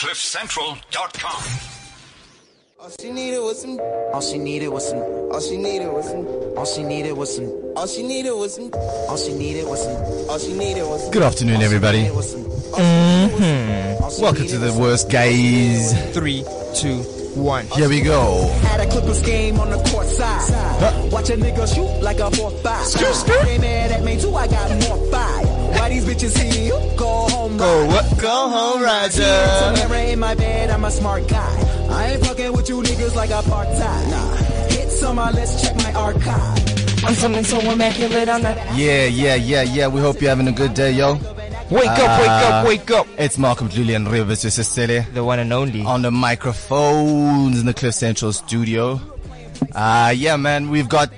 CliffCentral.com. All she needed was some. All she needed was some. All she needed was some. All she needed was some. All she needed was some. All she needed was some. All she needed was some. Good afternoon, everybody. It was. Mm-hmm. Welcome to the worst gays. Three, two, one. Here we go. Had a Clippers game on the court side. Watch a nigga shoot like a four five. They mad at me too, I got more fire. Why these bitches here? Go home. Go what? Go home, Some Roger. mirror in my bed, I'm a smart guy. I ain't fucking with you niggas like a part time. Nah. Hits on my list, check my archive. I'm something so immaculate on that. Yeah, yeah, yeah, yeah. We hope you're having a good day, yo. Wake up, wake up, wake up. It's Malcolm Julian Rivers, your sister, The one and only. on the microphones in the Cliff Central studio. Uh, yeah, man, we've got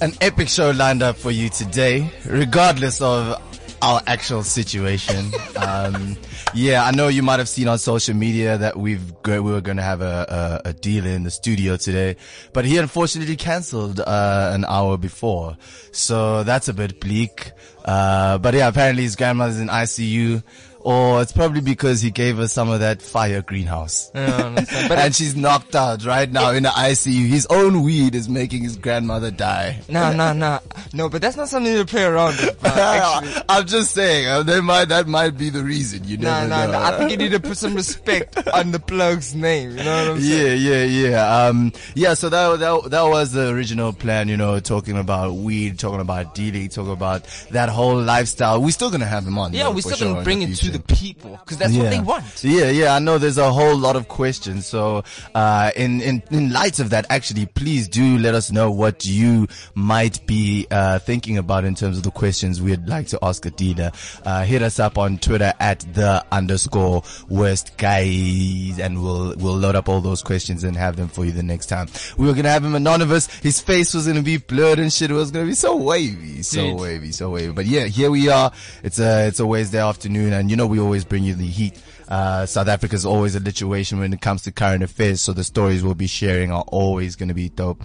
an epic show lined up for you today, regardless of our actual situation. um, yeah, I know you might have seen on social media that we've we were going to have a, a, a deal in the studio today, but he unfortunately cancelled uh, an hour before, so that's a bit bleak. Uh, but yeah, apparently his grandmother's in ICU. Or it's probably because he gave her some of that fire greenhouse. And she's knocked out right now in the ICU. His own weed is making his grandmother die. No, no, no. No, but that's not something to play around with. I'm just saying, uh, they might, that might be the reason. You Nah, nah, know. nah. I think you need to put some respect on the plug's name. You know what I'm saying? Yeah, yeah, yeah. Um, yeah. So that, that that was the original plan. You know, talking about weed, talking about dealing, talking about that whole lifestyle. We're still gonna have him on. Yeah, though, we're still gonna in bring it to the people because that's what they want. Yeah, yeah. I know there's a whole lot of questions. So, uh, in, in, in light of that, actually, please do let us know what you might be, uh, thinking about in terms of the questions we'd like to ask a dealer. Uh, hit us up on Twitter at the underscore worst guys and we'll, we'll load up all those questions and have them for you the next time. We were going to have him anonymous. His face was going to be blurred and shit. It was going to be so wavy, so Dude. wavy, so wavy. But yeah, here we are. It's a, it's a Wednesday afternoon and you know, we always bring you the heat. Uh, South Africa is always a situation when it comes to current affairs. So the stories we'll be sharing are always going to be dope.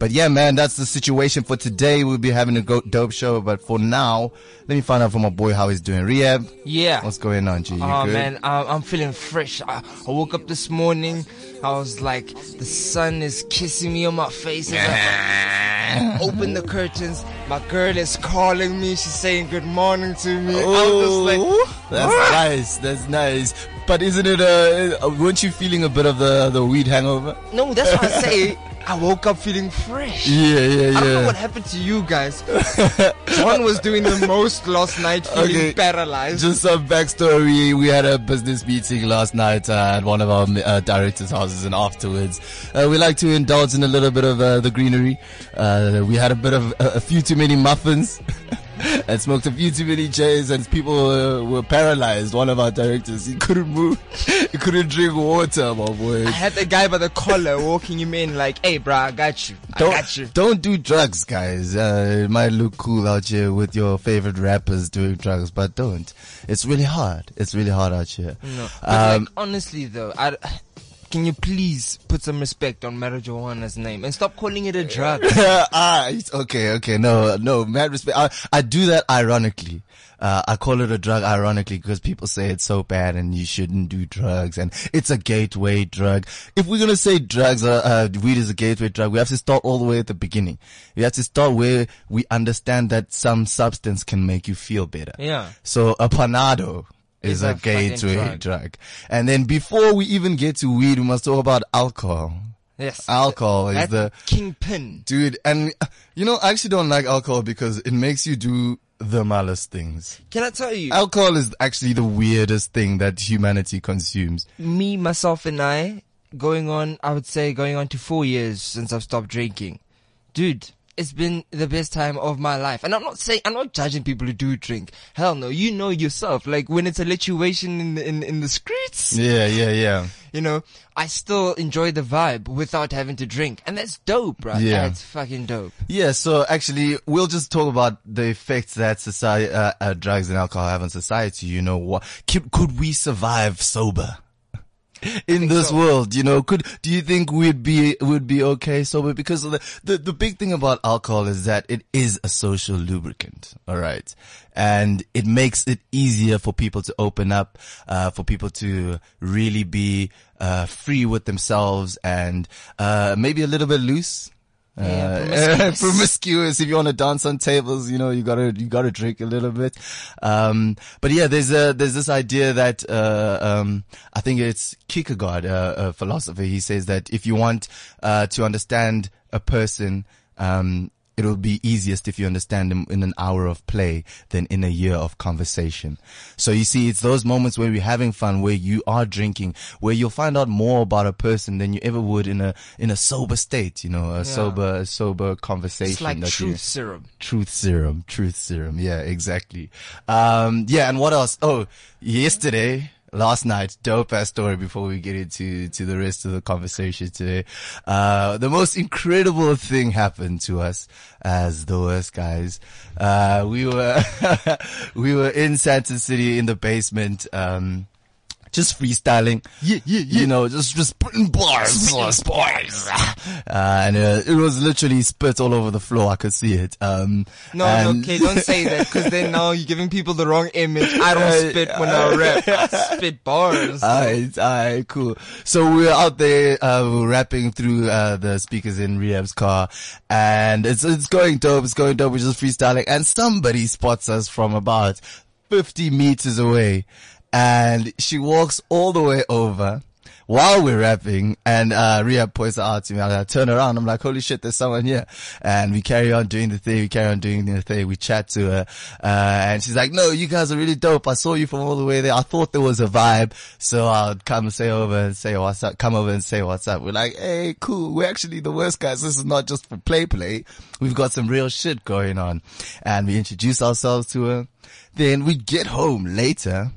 But yeah, man, that's the situation for today. We'll be having a go- dope show. But for now, let me find out from my boy how he's doing. Rehab, Yeah. what's going on, G? You Oh good? man, I'm, I'm feeling fresh. I, I woke up this morning. I was like, the sun is kissing me on my face. As I open the curtains. My girl is calling me. She's saying good morning to me. Just like, that's nice. That's nice. But isn't it, uh, uh, weren't you feeling a bit of the, the weed hangover? no, that's what I say I woke up feeling fresh. Yeah, yeah, yeah. I don't know what happened to you guys. John was doing the most last night, feeling Okay, paralyzed. Just some backstory. We had a business meeting last night uh, at one of our uh, directors' houses, and afterwards, uh, we like to indulge in a little bit of uh, the greenery. Uh, we had a bit of a few too many muffins. And smoked a few too many J's, and people uh, were paralyzed. One of our directors, he couldn't move, he couldn't drink water, my boy. I had the guy by the collar walking him in like, hey bro, I got you. I Don't, got you. don't do drugs, guys. Uh, it might look cool out here with your favorite rappers doing drugs, but don't. It's really hard. It's really hard out here. No. But Um, like honestly though, I, can you please put some respect on marijuana's name and stop calling it a drug? ah, okay, okay, no, no, mad respect. I, I do that ironically. Uh, I call it a drug ironically because people say it's so bad and you shouldn't do drugs and it's a gateway drug. If we're gonna say drugs, uh, uh, weed is a gateway drug, we have to start all the way at the beginning. We have to start where we understand that some substance can make you feel better. Yeah. So a panado is a, a gateway drug. drug. And then before we even get to weed, we must talk about alcohol. Yes. Alcohol is the kingpin. Dude, and you know, I actually don't like alcohol because it makes you do the malice things. Can I tell you? Alcohol is actually the weirdest thing that humanity consumes. me, myself, and I going on. I would say going on to four years since I've stopped drinking, dude. It's been the best time of my life, and I'm not saying I'm not judging people who do drink. Hell no, you know yourself. Like when it's a lituation in the, in in the streets, Yeah, yeah, yeah. you know, I still enjoy the vibe without having to drink, and that's dope, bro. Yeah. That's fucking dope. Yeah, so actually, we'll just talk about the effects that society, uh, uh, drugs and alcohol have on society. You know, what could, could we survive sober? In this so. world, you know, could, do you think we'd be, would be okay sober? Because of the, the, the big thing about alcohol is that it is a social lubricant. All right. And it makes it easier for people to open up, uh, for people to really be, uh, free with themselves and, uh, maybe a little bit loose. Yeah, Uh, promiscuous. promiscuous. If you want to dance on tables, you know, you gotta, you gotta drink a little bit. Um, but yeah, there's a, there's this idea that, uh, um, I think it's Kierkegaard, uh, a philosopher. He says that if you want, uh, to understand a person, um, it'll be easiest if you understand them in an hour of play than in a year of conversation. So you see, it's those moments where we're having fun, where you are drinking, where you'll find out more about a person than you ever would in a, in a sober state, you know, a sober, a sober conversation. It's like that you- truth serum. Truth serum, truth serum. Yeah, exactly. Um, yeah, and what else? Oh, yesterday, last night, dope ass story before we get into, to the rest of the conversation today. Uh, the most incredible thing happened to us as the worst guys. Uh, we were, we were in Sandton City in the basement, um, just freestyling. Yeah, yeah, yeah. You know, just, just putting bars, bars, bars. Uh, and, uh, it was literally spit all over the floor. I could see it. Um, No, and- no, okay, don't say that because then now you're giving people the wrong image. I don't spit when I rap. I spit bars. Alright, alright, cool. So we we're out there, uh, rapping through, uh, the speakers in Rehab's car and it's, it's going dope, it's going dope, we're just freestyling and somebody spots us from about 50 meters away and she walks all the way over while we're rapping and, uh, Rehab points out to me. I turn around. I'm like, holy shit, there's someone here. And we carry on doing the thing. We carry on doing the thing. We chat to her. Uh, and she's like, no, you guys are really dope. I saw you from all the way there. I thought there was a vibe. So I'll come say over and say what's up. Come over and say what's up. We're like, hey, cool. We're actually the worst guys. This is not just for play play. We've got some real shit going on. And we introduce ourselves to her. Then we get home later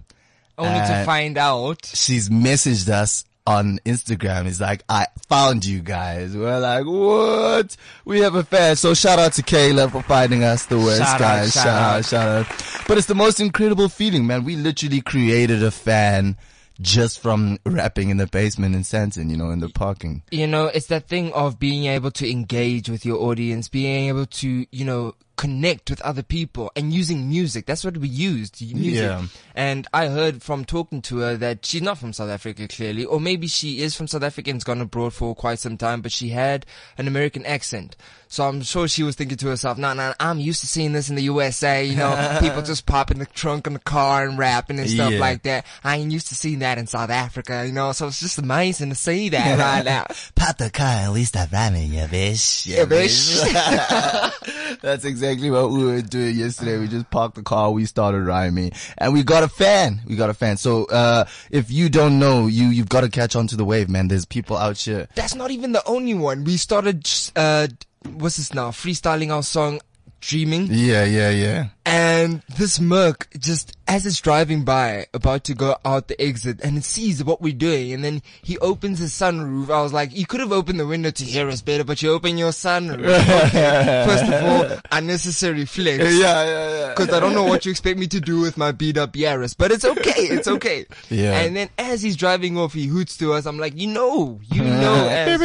Only to uh, find out. she's messaged us on Instagram. It's like, I found you guys. We're like, what? We have a fan. So shout out to Kayla for finding us the worst Shout out, guys. shout shout out, out. shout out. But it's the most incredible feeling, man. We literally created a fan just from rapping in the basement in Sandton, you know, in the parking. You know, it's that thing of being able to engage with your audience, being able to, you know, connect with other people and using music. That's what we used. Music. Yeah. And I heard from talking to her that she's not from South Africa, clearly, or maybe she is from South Africa and's gone abroad for quite some time, but she had an American accent. So I'm sure she was thinking to herself, nah, nah, I'm used to seeing this in the USA, you know, people just popping the trunk in the car and rapping and stuff Yeah. like that. I ain't used to seeing that in South Africa, you know, so it's just amazing to see that right now. Pop the car and we start rhyming, yeah, bitch. Yeah, bitch. That's exactly what we were doing yesterday. We just parked the car, we started rhyming, and we got a fan. We got a fan. So, uh, if you don't know, you, you've got to catch on to the wave, man. There's people out here. That's not even the only one. We started, uh, what's this now? Freestyling our song, Dreaming. Yeah, yeah, yeah. And this Merc just, as it's driving by, about to go out the exit, and it sees what we're doing, and then he opens his sunroof. I was like, you could have opened the window to hear us better, but you open your sunroof. Okay. First of all, unnecessary flex. Yeah, yeah, yeah. Cause I don't know what you expect me to do with my beat up Yaris, but it's okay, it's okay. Yeah. And then as he's driving off, he hoots to us. I'm like, you know, you know, as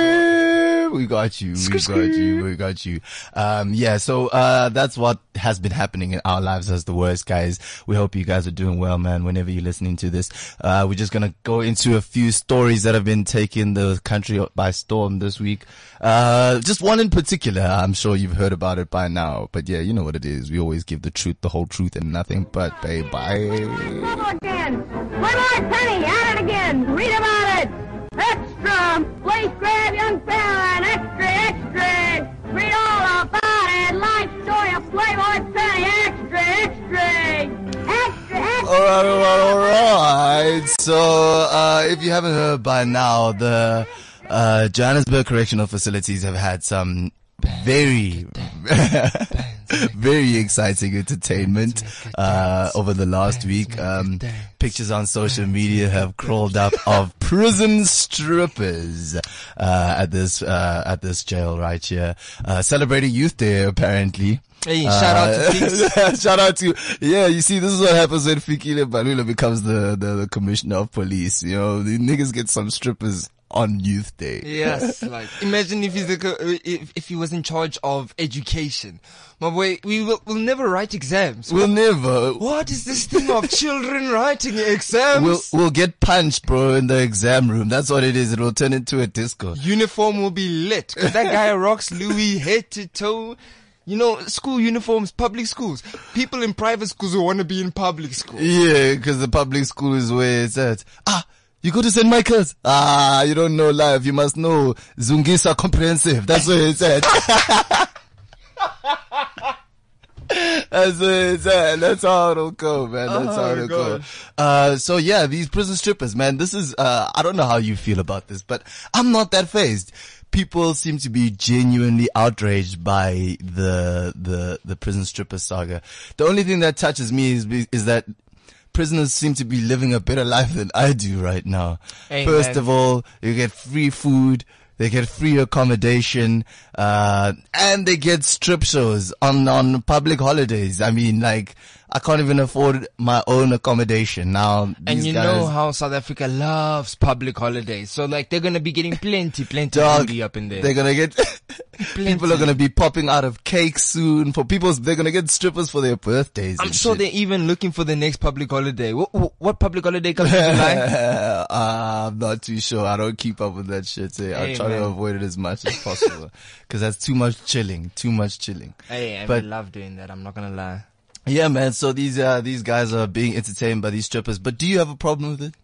we got you. We got you. We got you. Um, yeah. So, uh, that's what has been happening in our lives as the worst guys. We hope you guys are doing well, man. Whenever you're listening to this, uh, we're just going to go into a few stories that have been taking the country by storm this week. Uh, just one in particular. I'm sure you've heard about it by now, but yeah, you know what it is. We always give the truth, the whole truth and nothing but babe. Bye. Trouble again. One more penny. At it again. Read about it. Extra. Please grab young fella All right, all right, all right. So, uh, if you haven't heard by now, the uh, Johannesburg Correctional Facilities have had some very, very exciting entertainment uh, over the last week. Um, pictures on social media have crawled up of prison strippers uh, at this uh, at this jail right here, uh, celebrating Youth Day apparently. Hey, uh, shout out to shout out to yeah. You see, this is what happens when Fikile Mbalula becomes the, the the commissioner of police. You know, the niggas get some strippers on Youth Day. Yes, like imagine if he's the, if if he was in charge of education. My boy, we will we'll never write exams. We'll never. what is this thing of children writing exams? We'll we'll get punched, bro, in the exam room. That's what it is. It will turn into a disco. Uniform will be lit. 'Cause that guy rocks Louis head to toe. You know, school uniforms, public schools. People in private schools who want to be in public school. Yeah, because the public school is where it's at. Ah, you go to St. Michael's. Ah, you don't know life. You must know Zungisa Comprehensive. That's where it's at. That's where it's at. That's how it'll go, man. That's how Oh, it'll go. Uh, so yeah, these prison strippers, man, this is, uh, I don't know how you feel about this, but I'm not that phased. People seem to be genuinely outraged by the, the, the prison stripper saga. The only thing that touches me is, is that prisoners seem to be living a better life than I do right now. Amen. First of all, you get free food. They get free accommodation, uh, and they get strip shows on, on public holidays. I mean, like, I can't even afford my own accommodation now. And you guys, know how South Africa loves public holidays. So like they're gonna be getting plenty, plenty Dog, up in there. They're gonna get, people are gonna be popping out of cakes soon for people. they're gonna get strippers for their birthdays. I'm sure shit. they're even looking for the next public holiday. What, what public holiday comes in July? uh, I'm not too sure. I don't keep up with that shit. eh. I Hey, try to avoid it as much as possible because that's too much chilling. Too much chilling. Hey, I But- love doing that. I'm not gonna lie. Yeah, man. So these uh these guys are being entertained by these strippers. But do you have a problem with it?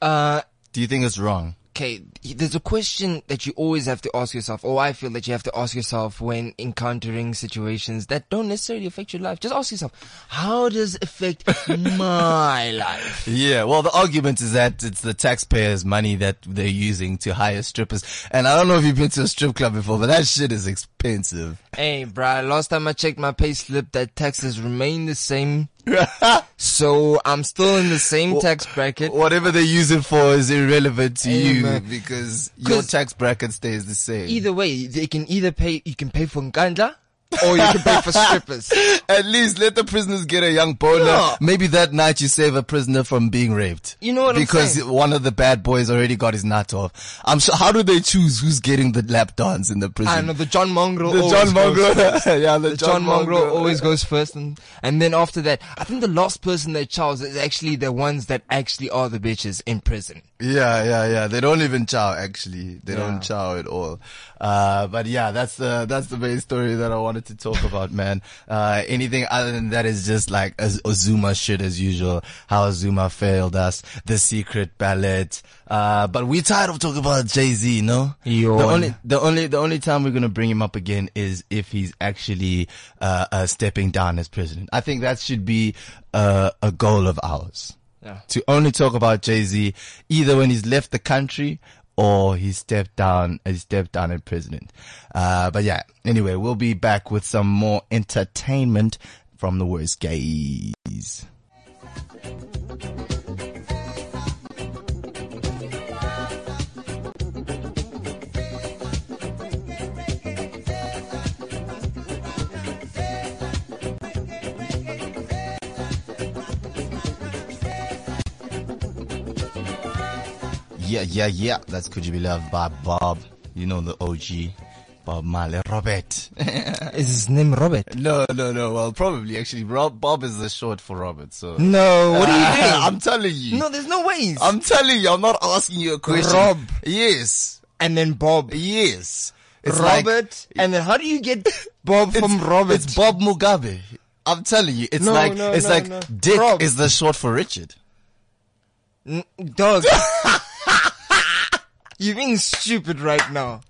Uh, Do you think it's wrong? Okay, there's a question that you always have to ask yourself, or I feel that you have to ask yourself when encountering situations that don't necessarily affect your life. Just ask yourself, how does it affect my life? Yeah. Well, the argument is that it's the taxpayers' money that they're using to hire strippers. And I don't know if you've been to a strip club before, but that shit is expensive. Hey, bruh, last time I checked my pay slip, that taxes remain the same. so I'm still in the same tax bracket. Whatever they use it for is irrelevant to you because your tax bracket stays the same. Either way, they can either pay, you can pay for Nkandla, or you can pay for strippers. At least let the prisoners get a young boner. Yeah. Maybe that night you save a prisoner from being raped. You know what I'm saying? because one of the bad boys already got his nut off. I'm sure. How do they choose who's getting the lap dance in the prison? I know the John Mongrel. the always John goes Mongrel. first. yeah, the, The John, Mongrel always goes first, and and then after that, I think the last person that chows is actually the ones that actually are the bitches in prison. Yeah, yeah, yeah. They don't even chow. Actually, they Yeah. don't chow at all. Uh, but yeah, that's the that's the main story that I wanted to talk about, man. Uh, anything other than that is just like Ozuma shit as usual. How Azuma failed us, the secret ballot. Uh, but we're tired of talking about JZ, no? Yawn. The only the only the only time we're gonna bring him up again is if he's actually uh, uh stepping down as president. I think that should be uh, a goal of ours Yeah. to only talk about JZ either when he's left the country or he stepped down, he stepped down as president. Uh, but yeah, anyway, we'll be back with some more entertainment from the worst gays. Yeah, yeah, yeah. That's Could You Be Loved by Bob. You know the OG. Bob Marley. Robert. Is his name Robert? no, no, no. Well, probably actually. Rob, Bob is the short for Robert. So. No, what are you doing? I'm telling you. no, there's no ways. I'm telling you. I'm not asking you a question. Rob. Yes. and then Bob. Yes. It's like- Robert, and then how do you get Bob from Robert? It's Bob Mugabe. I'm telling you. It's No, like no, it's no, like. Dick Rob. is the short for Richard. N- Dog. You're being stupid right now.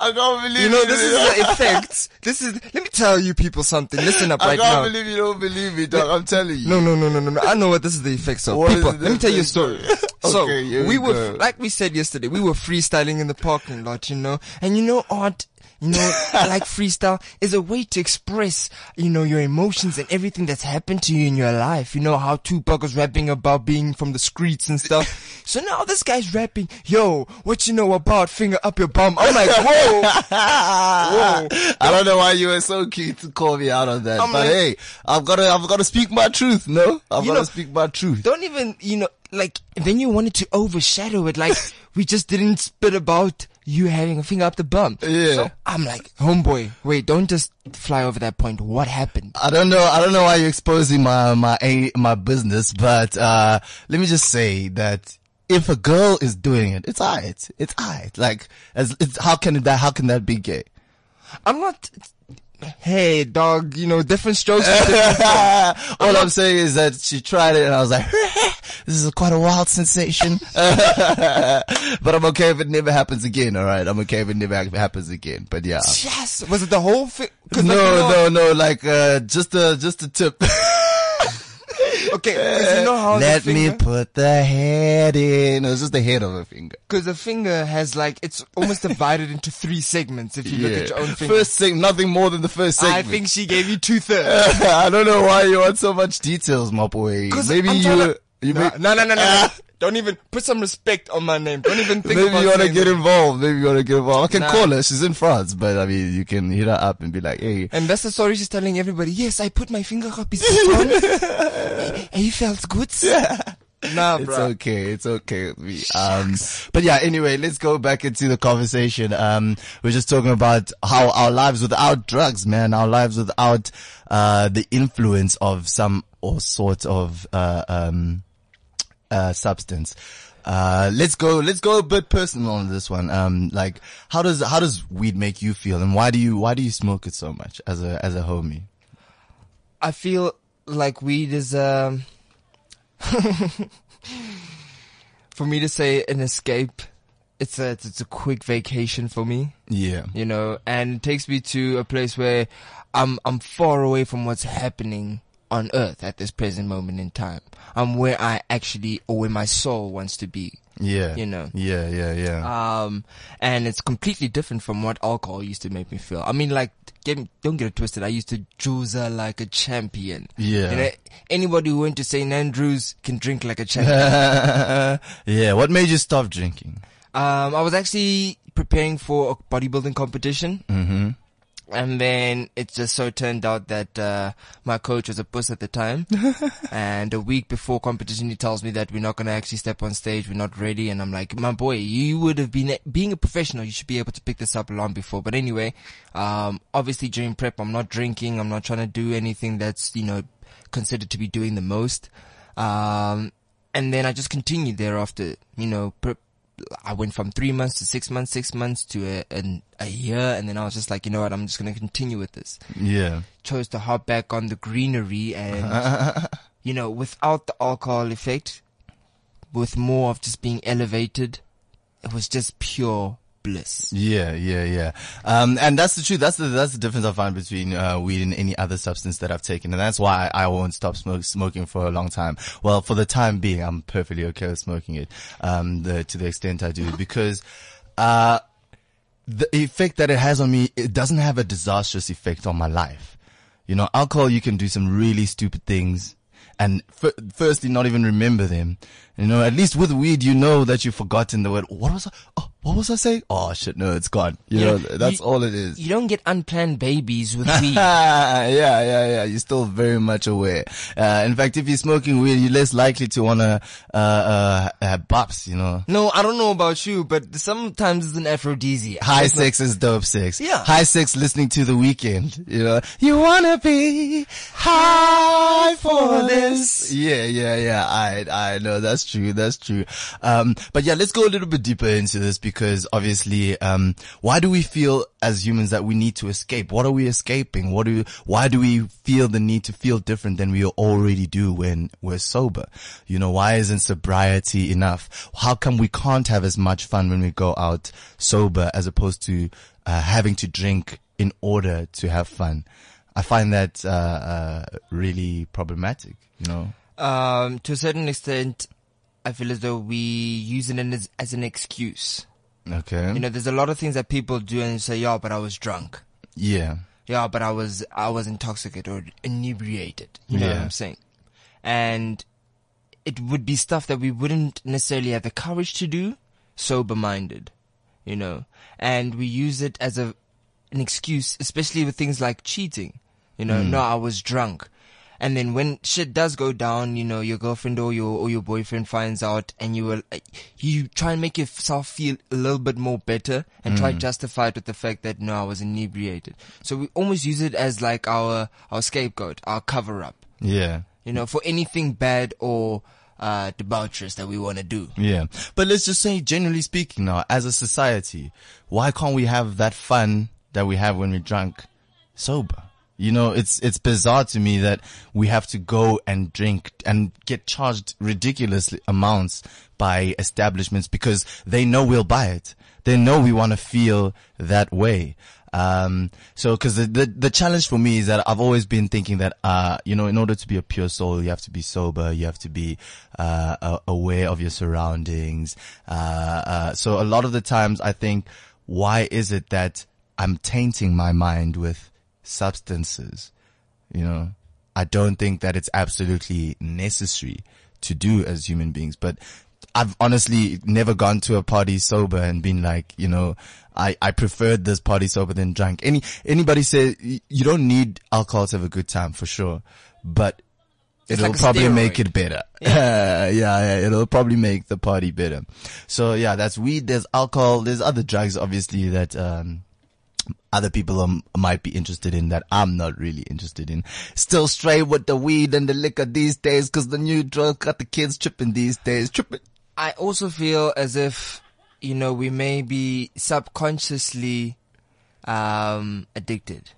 I can't believe You know, this is the effects. This is, let me tell you people something. Listen up I right now. I can't believe you don't believe me, dog. I'm telling you. No, no, no, no, no, no. I know what this is the effects of. What People, let me tell you a story. so, Okay, here we we were, like we said yesterday, we were freestyling in the parking lot, you know, and you know, art, you know, like freestyle is a way to express, you know, your emotions and everything that's happened to you in your life. You know how Tupac was rapping about being from the streets and stuff. So now this guy's rapping, yo, what you know about finger up your bum? I'm like, whoa. I don't know why you were so keen to call me out on that, I'm but like- hey, I've got to, I've got to speak my truth. No, I've got to speak my truth. Don't even, you know, like, then you wanted to overshadow it. Like, we just didn't spit about you having a finger up the bum. Yeah. So I'm like, homeboy, wait, don't just fly over that point. What happened? I don't know. I don't know why you're exposing my my a- my business, but uh let me just say that if a girl is doing it, it's alright. It's alright. Like, as it's how can that how can that be gay? I'm not, hey, dog, you know, different strokes. different. All I'm saying is that she tried it, and I was like, this is quite a wild sensation. but I'm okay if it never happens again. All right, I'm okay if it never happens again. But yeah. yes. Was it the whole thing? No, no, no, like, uh, just a, just a tip. Okay, you know how Let me put the head in. It was just the head of a finger. Because the finger has like, it's almost divided into three segments if you look at your own finger. First segment, nothing more than the first segment. I think she gave you two thirds. I don't know why you want so much details, my boy. Maybe I'm you, to- you no, no, no, no, no. Don't even put some respect on my name. Don't even think about maybe you want to get involved. Maybe you want to get involved. I can Nah. call her. She's in France, but I mean, you can hit her up and be like, hey. And that's the story she's telling everybody. Yes, I put my finger up his on. he felt good. Nah, bro. It's bro. okay. It's okay with me. Um, but yeah, anyway, let's go back into the conversation. Um, we're just talking about how our lives without drugs, man, our lives without, uh, the influence of some or sort of, uh, um, uh, substance. Uh, let's go, let's go a bit personal on this one. Um, like, how does, how does weed make you feel and why do you, why do you smoke it so much as a, as a homie? I feel like weed is um for me to say an escape. It's a it's a quick vacation for me, Yeah. you know, and it takes me to a place where I'm I'm far away from what's happening on earth at this present moment in time. I'm where I actually or where my soul wants to be. Yeah. You know. Yeah, yeah, yeah. Um, and it's completely different from what alcohol used to make me feel. I mean, like, get, don't get it twisted. I used to juice like a champion. Yeah. You know, anybody who went to St. Andrews can drink like a champion. yeah. What made you stop drinking? um, I was actually preparing for a bodybuilding competition. Mm-hmm. And then it just so turned out that, uh, my coach was a puss at the time. and a week before competition, he tells me that we're not going to actually step on stage. We're not ready. And I'm like, my boy, you would have been, being a professional, you should be able to pick this up long before. But anyway, um, obviously during prep, I'm not drinking. I'm not trying to do anything that's, you know, considered to be doing the most. Um, and then I just continued thereafter, you know, prep, I went from three months to six months, six months to a, an, a year. And then I was just like, you know what? I'm just going to continue with this. Yeah. Chose to hop back on the greenery and, you know, without the alcohol effect, with more of just being elevated, it was just pure bliss. Yeah, yeah, yeah. Um, and that's the truth. That's the, that's the difference I find between, uh, weed and any other substance that I've taken. And that's why I, I won't stop smoke, smoking for a long time. Well, for the time being, I'm perfectly okay with smoking it, um, the, to the extent I do because, uh, the effect that it has on me, it doesn't have a disastrous effect on my life. You know, alcohol, you can do some really stupid things and f- firstly, not even remember them. You know, at least with weed, you know that you've forgotten the word. What was I? Oh, what was I saying? Oh shit, no, it's gone. You Yeah, know, that's you- all it is. You don't get unplanned babies with weed. yeah, yeah, yeah. You're still very much aware. Uh, in fact, if you're smoking weed, you're less likely to wanna, uh, uh, have bops, you know. no, I don't know about you, but sometimes it's an aphrodisiac. High sex is dope sex. Yeah. High sex listening to The Weeknd. You know, you wanna be high for this. Yeah, yeah, yeah. I, I know that's true. That's true. Um, but yeah, let's go a little bit deeper into this because obviously, um, why do we feel as humans that we need to escape? What are we escaping? What do, why do we feel the need to feel different than we already do when we're sober? You know, why isn't sobriety enough? How come we can't have as much fun when we go out sober as opposed to, uh, having to drink in order to have fun? I find that, uh, uh, really problematic, you know? Um, to a certain extent, I feel as though we use it as, as an excuse. Okay. You know, there's a lot of things that people do and say, yeah, but I was drunk. yeah. Yeah, but I was, I was intoxicated or inebriated. You know what Yeah. I'm saying? And it would be stuff that we wouldn't necessarily have the courage to do sober minded, you know, and we use it as a, an excuse, especially with things like cheating. You know, mm. no, I was drunk. And then when shit does go down, you know, your girlfriend or your, or your boyfriend finds out and you will, uh, you try and make yourself feel a little bit more better and try to justify it with the fact that no, I was inebriated. So we almost use it as like our, our scapegoat, our cover up, Yeah. you know, for anything bad or, uh, debaucherous that we want to do. Yeah. But let's just say, generally speaking now, as a society, why can't we have that fun that we have when we're drunk sober? You know, it's, it's bizarre to me that we have to go and drink and get charged ridiculous amounts by establishments because they know we'll buy it. They know we want to feel that way. Um, so, cause the, the, the challenge for me is that I've always been thinking that, uh, you know, in order to be a pure soul, you have to be sober, you have to be, uh, aware of your surroundings. Uh, uh, so a lot of the times I think, why is it that I'm tainting my mind with substances? You know, I don't think that it's absolutely necessary to do as human beings, but I've honestly never gone to a party sober and been like, you know, I, I preferred this party sober than drunk. Any, anybody say you don't need alcohol to have a good time for sure, but it'll like probably steroid. make it better. Yeah. yeah, it'll probably make the party better. So yeah, that's weed. There's alcohol. There's other drugs, obviously, that, um, other people um, might be interested in that I'm not really interested in. Still straight with the weed and the liquor these days because the new drug got the kids tripping these days. Tripping. I also feel as if, you know, we may be subconsciously, um, addicted.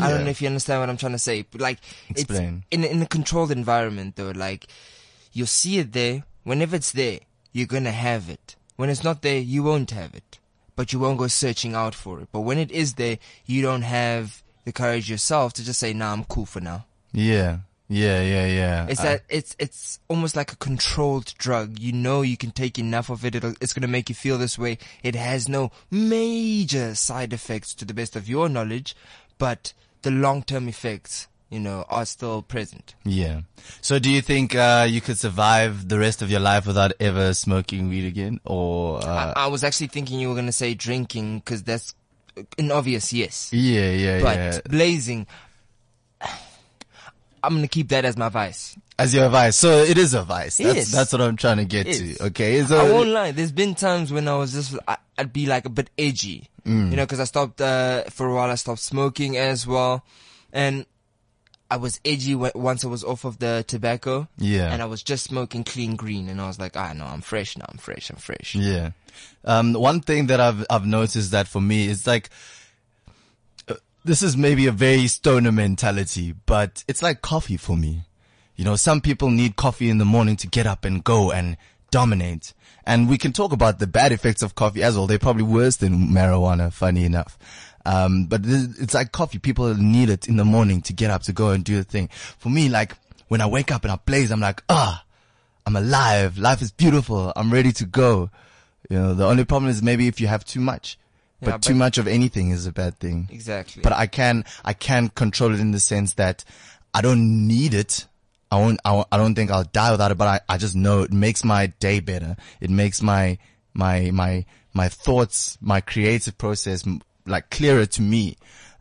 I don't know if you understand what I'm trying to say. But like, Explain. it's in, in a controlled environment though, like, you'll see it there. Whenever it's there, you're gonna have it. When it's not there, you won't have it. But you won't go searching out for it. But when it is there, you don't have the courage yourself to just say, nah, I'm cool for now. Yeah. Yeah, yeah, yeah. It's I- that it's it's almost like a controlled drug. You know you can take enough of it. It'll, it's going to make you feel this way. It has no major side effects to the best of your knowledge, but the long term effects, you know, are still present. yeah. So do you think, uh, you could survive the rest of your life without ever smoking weed again? Or, uh, I, I was actually thinking you were going to say drinking because that's an obvious yes. yeah, yeah, But yeah. blazing, I'm going to keep that as my vice. As your vice. So it is a vice. That's, Yes. that's what I'm trying to get Yes. to. Okay. So, I won't lie. There's been times when I was just, I, I'd be like a bit edgy, Mm. you know, cause I stopped, uh, for a while I stopped smoking as well. And I was edgy once I was off of the tobacco. Yeah. And I was just smoking clean green and I was like, ah, no, I'm fresh now. I'm fresh. I'm fresh. Yeah. Um, one thing that I've, I've noticed that for me is like, uh, this is maybe a very stoner mentality, but it's like coffee for me. You know, some people need coffee in the morning to get up and go and dominate. And we can talk about the bad effects of coffee as well. They're probably worse than marijuana, funny enough. Um, but this- it's like coffee. People need it in the morning to get up to go and do the thing. For me, like when I wake up and I blaze, I'm like, ah, I'm alive. Life is beautiful. I'm ready to go. You know, the only problem is maybe if you have too much, but, Yeah, too much of anything is a bad thing. Exactly. But I can, I can control it in the sense that I don't need it. I won't, I, won't, I don't think I'll die without it, but I, I just know it makes my day better. It makes my, my, my, my thoughts, my creative process like clearer to me.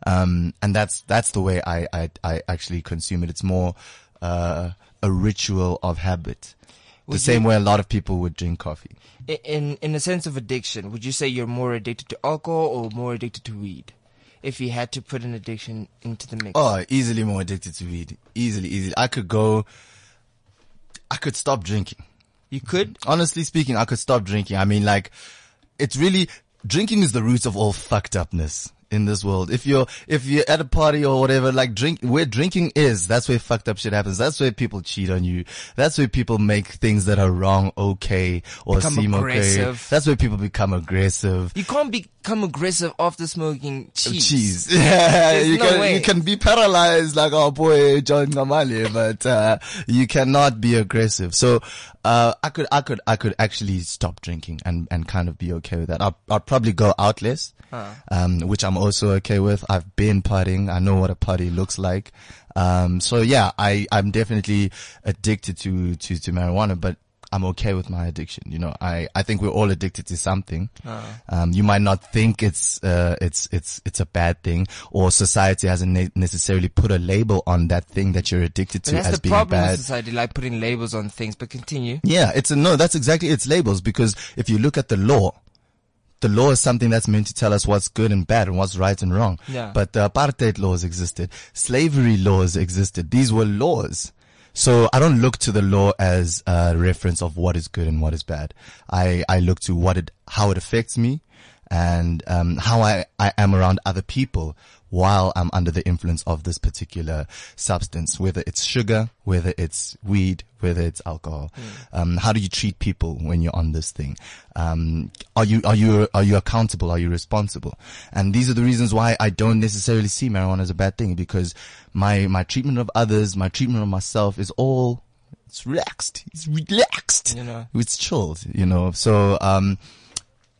Um, and that's, that's the way I, I, I actually consume it. It's more, uh, a ritual of habit. The Would same you- way a lot of people would drink coffee. In, in a sense of addiction, would you say you're more addicted to alcohol or more addicted to weed? If you had to put an addiction into the mix. Oh, easily more addicted to weed. Easily, easily. I could go, I could stop drinking. You could? Honestly speaking, I could stop drinking. I mean, like, it's really, drinking is the root of all fucked upness in this world. If you're, if you're at a party or whatever, like drink, where drinking is, that's where fucked up shit happens. That's where people cheat on you. That's where people make things that are wrong okay or Become seem okay. That's where people become aggressive. You can't be become aggressive after smoking cheese. cheese. Yeah, you no can way. you can be paralyzed like our boy John Ngamale, but uh, you cannot be aggressive. So uh, I could I could I could actually stop drinking and and kind of be okay with that. I'll I'll probably go out less, um, which I'm also okay with. I've been partying. I know what a party looks like. Um, so yeah, I I'm definitely addicted to to to marijuana, but. I'm okay with my addiction. You know, I, I think we're all addicted to something. Um, you might not think it's, uh, it's, it's, it's a bad thing or society hasn't ne- necessarily put a label on that thing that you're addicted But to that's as being problem bad. with society, like putting labels on things. But continue. Yeah, it's a no, that's exactly it's labels because if you look at the law, the law is something that's meant to tell us what's good and bad and what's right and wrong. Yeah. But the apartheid laws existed. Slavery laws existed. These were laws. So I don't look to the law as a reference of what is good and what is bad. I, I look to what it, how it affects me and, um, how I, I am around other people while I'm under the influence of this particular substance, whether it's sugar, whether it's weed, whether it's alcohol. Um, how do you treat people when you're on this thing? Um, are you, are you, are you accountable? Are you responsible? And these are the reasons why I don't necessarily see marijuana as a bad thing because my, my treatment of others, my treatment of myself is all, it's relaxed. It's relaxed. You know. It's chilled, you know. So, um,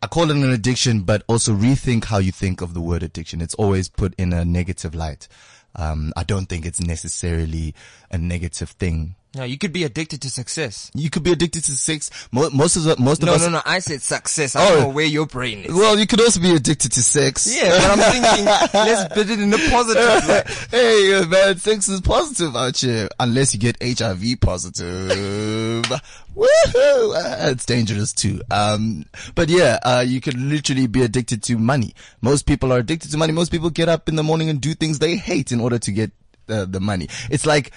I call it an addiction, but also rethink how you think of the word addiction. It's always put in a negative light. Um, I don't think it's necessarily a negative thing. No, you could be addicted to success. You could be addicted to sex. Most of the, most of No, us. no, no. No. I said success. I Oh. don't know where your brain is. Well, you could also be addicted to sex. yeah, but I'm thinking, let's put it in a positive way. hey, man, sex is positive out here. Unless you get HIV positive. Woohoo! It's dangerous too. Um, but yeah, uh, you could literally be addicted to money. Most people are addicted to money. Most people get up in the morning and do things they hate in order to get uh, the money. It's like,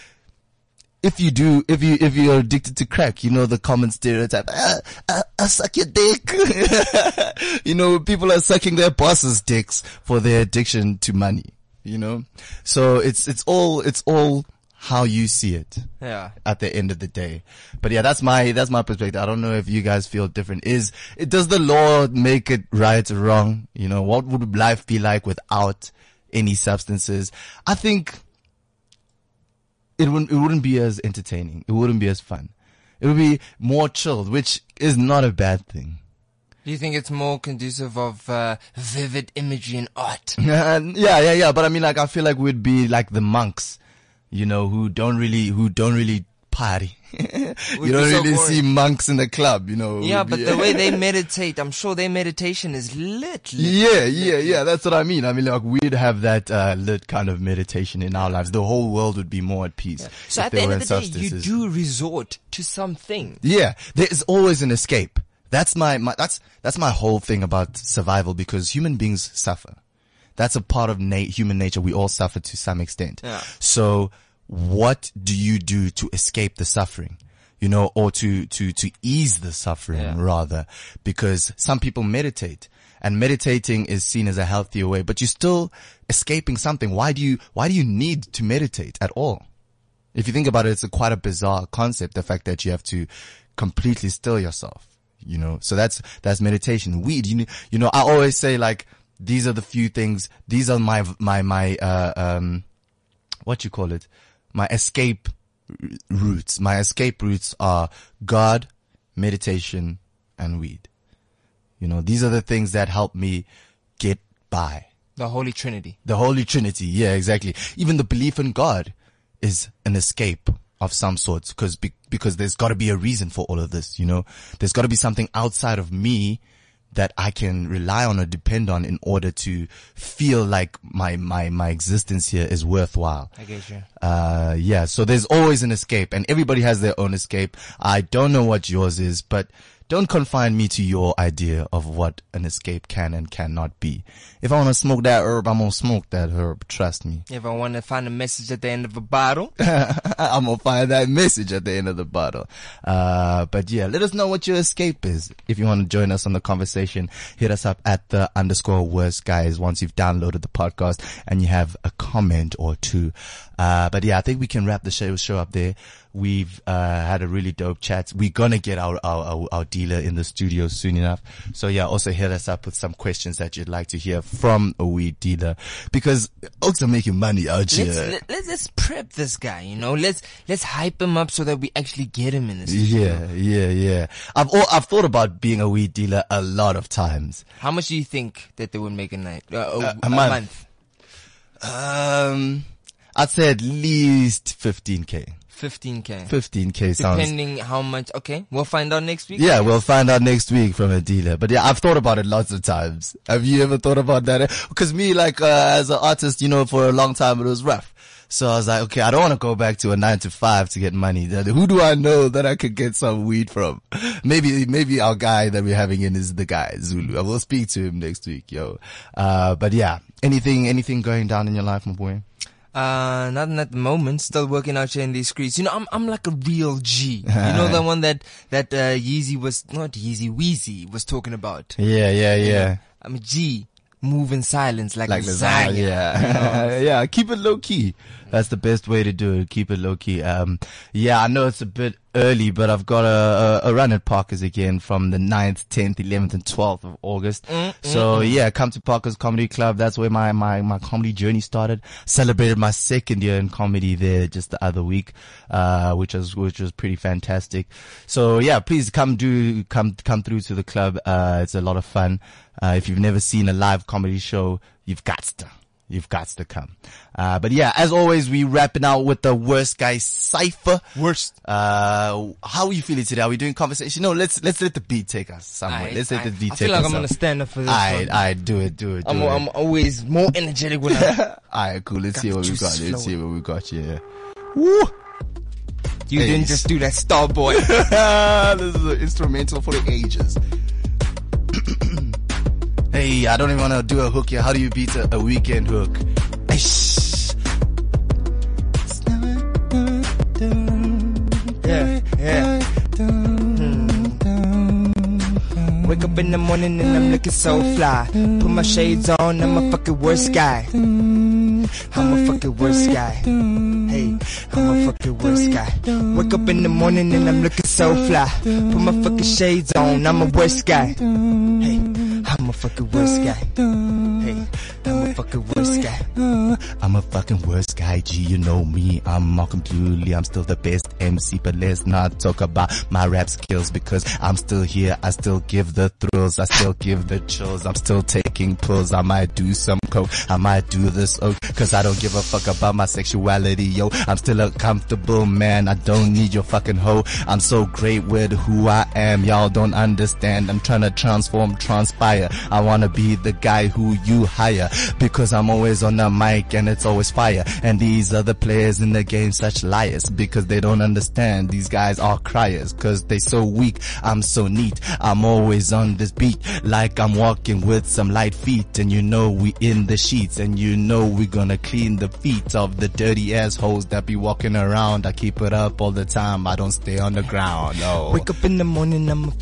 if you do, if you, if you're addicted to crack, you know, the common stereotype, ah, ah, I suck your dick. you know, people are sucking their bosses' dicks for their addiction to money, you know? So it's, it's all, it's all how you see it Yeah. at the end of the day. But yeah, that's my, that's my perspective. I don't know if you guys feel different. Is, it, does the law make it right or wrong? You know, what would life be like without any substances? I think it wouldn't, it wouldn't be as entertaining. It wouldn't be as fun. It would be more chilled, which is not a bad thing. Do you think it's more conducive of uh, vivid imagery and art? Yeah, yeah, yeah. But I mean, like, I feel like we'd be like the monks, you know, who don't really, who don't really party. you don't so really boring. see monks in the club, you know. Yeah, but the way they meditate, I'm sure their meditation is lit. lit. Yeah, yeah, yeah. That's what I mean. I mean, like, we'd have that, uh, lit kind of meditation in our lives. The whole world would be more at peace. So at the end of the day, you do resort to something. Yeah, there is always an escape. That's my, my that's that's my whole thing about survival because human beings suffer. That's a part of na- human nature. We all suffer to some extent. Yeah. So, what do you do to escape the suffering? You know, or to to to ease the suffering Yeah. rather, because some people meditate. And meditating is seen as a healthier way, but you're still escaping something. Why do you, why do you need to meditate at all? If you think about it, it's a quite a bizarre concept. The fact that you have to completely still yourself, you know, so that's, that's meditation. Weed, you you know, I always say like, these are the few things, these are my, my, my, uh, um, what you call it, my escape routes. My escape routes are God, meditation, and weed. You know, these are the things that help me get by. The Holy Trinity. The Holy Trinity. Yeah, exactly. Even the belief in God is an escape of some sorts because, be, because there's got to be a reason for all of this, you know? There's got to be something outside of me that I can rely on or depend on in order to feel like my, my, my existence here is worthwhile. I get you. Uh, yeah, so there's always an escape and everybody has their own escape. I don't know what yours is, but don't confine me to your idea of what an escape can and cannot be. If I want to smoke that herb, I'm going to smoke that herb. Trust me. If I want to find a message at the end of a bottle, I'm going to find that message at the end of the bottle. Uh, but yeah, let us know what your escape is. If you want to join us on the conversation, hit us up at the underscore worst guys once you've downloaded the podcast and you have a comment or two. Uh, but yeah, I think we can wrap the show, show up there. We've uh, had a really dope chat. We're gonna get our, our, our, our dealer in the studio soon enough. So yeah, also hit us up with some questions that you'd like to hear from a weed dealer because Okes are making money out Let's, here. let, let's let's prep this guy, you know. Let's let's hype him up so that we actually get him in the studio. Yeah, yeah, yeah. I've al- I've thought about being a weed dealer a lot of times. How much do you think that they would make a night? Uh, a, a month. Um, I'd say at least 15k. 15k. 15k sounds. Depending how much. Okay, we'll find out next week. Yeah, we'll find out next week from a dealer. But yeah, I've thought about it lots of times. Have you ever thought about that? Because me, like, uh, as an artist, you know, for a long time it was rough. So I was like, okay, I don't want to go back to a nine to five to get money. Who do I know that I could get some weed from? Maybe, maybe our guy that we're having in is the guy, Zulu. I will speak to him next week, yo. Uh, but yeah, anything, anything going down in your life, my boy? Uh, nothing at the moment. Still working out here in these streets. You know, I'm I'm like a real G. You know the one that that uh, Yeezy was not Yeezy Weezy was talking about. Yeah, yeah, yeah. I'm a G. Move in silence like, Like lasagna. lasagna, yeah. yeah, keep it low key. That's the best way to do it. Keep it low key. Um, yeah, I know it's a bit early, but I've got a, a, a run at Parker's again from the 9th, 10th, 11th, and 12th of August. so yeah, come to Parker's Comedy Club. That's where my, my, my comedy journey started. Celebrated my second year in comedy there just the other week, uh, which was, which was pretty fantastic. So yeah, please come do, come, come through to the club. Uh, it's a lot of fun. Uh, if you've never seen a live comedy show, you've got to. You've got to come. Uh, but yeah, as always, we wrapping out with the worst guy cipher. Worst. Uh, how are you feeling today? Are we doing conversation? No, let's, let's let the beat take us somewhere. Aight, let's let the aight. beat I take feel like. I'm gonna stand up for this I. I do it, do it, do I'm, it. I'm always more energetic when I. Alright, cool. Let's see what we got. Let's see what we got here. Woo! You Hey. didn't just do that star boy. this is an instrumental for the ages. Hey, I don't even want to do a hook here. How do you beat a, a Weeknd hook? Yeah. Wake up in the morning and I'm looking so fly. Put my shades on, I'm a fucking worst guy. I'm a fucking worst guy. Hey, I'm a fucking worst guy. Wake up in the morning and I'm looking so fly. Put my fucking shades on, I'm a worst guy. Hey, I'm a fucking worst guy. Hey, I'm a fucking worst guy. I'm a fucking worst guy, G. You know me. I'm Malcolm Dooley. I'm still the best MC, but let's not talk about my rap skills because I'm still here. I still give the thrills. I still give the chills. I'm still taking pills. I might do some coke. I might do this oak cause I don't give a fuck about my sexuality, yo. I'm still a comfortable man. I don't need your fucking hoe. I'm so great with who I am. Y'all don't understand. I'm trying to transform, transpire. I wanna be the guy who you hire because I'm always on the mic and it's always fire. And these other players in the game such liars because they don't understand. These guys are criers cause they so weak. I'm so neat. I'm always on this beat like I'm walking with some light feet and you know we in the sheets and you know we gonna clean the feet of the dirty assholes that be walking around. I keep it up all the time. I don't stay on the ground. No. Wake up in the morning, I'm a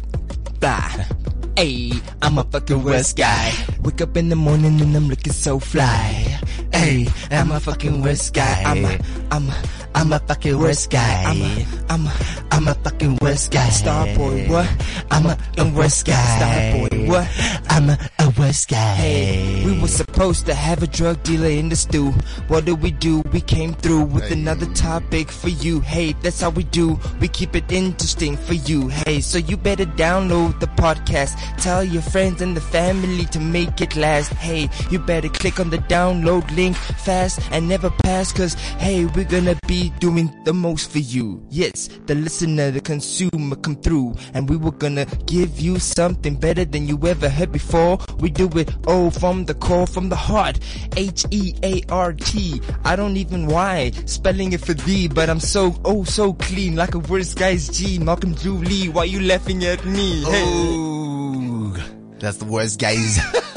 fly. Hey, I'm a fucking worst guy. Wake up in the morning and I'm looking so fly. Hey, I'm a fucking worst guy. I'm a, I'm a, I'm a fucking worst guy. I'm a, I'm a, I'm a fucking worst guy. Star boy, what? I'm a, a worst guy. Star boy, what? I'm a, a worst guy. Hey, we were supposed to have a drug dealer in the stew. What did we do? We came through with another topic for you. Hey, that's how we do. We keep it interesting for you. Hey, so you better download the podcast. Tell your friends and the family to make it last. Hey, you better click on the download link fast and never pass. Cause hey, we're gonna be doing the most for you. Yes, the listener, the consumer come through. And we were gonna give you something better than you ever heard before. We do it oh from the core, from the heart. H-E-A-R-T. I don't even why spelling it for thee, but I'm so oh so clean like a worst guy's G. Malcolm Julie, why you laughing at me? Hey. Ooh, that's the worst, guys.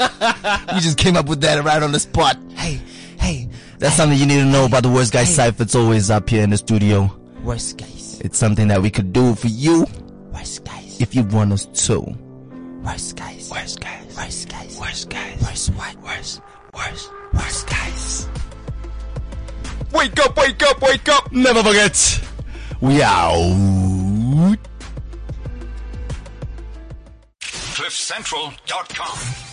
we just came up with that right on the spot. Hey, hey, That's something you need to know about the worst guy Hey. cipher. It's always up here in the studio. worst guys, It's something that we could do for you worst guys, if you want us to. worst guys, worst guys, worst guys, worst guys, worst what, worst, worst, worst guys. Wake up, wake up, wake up! Never forget. We out. CliffCentral.com.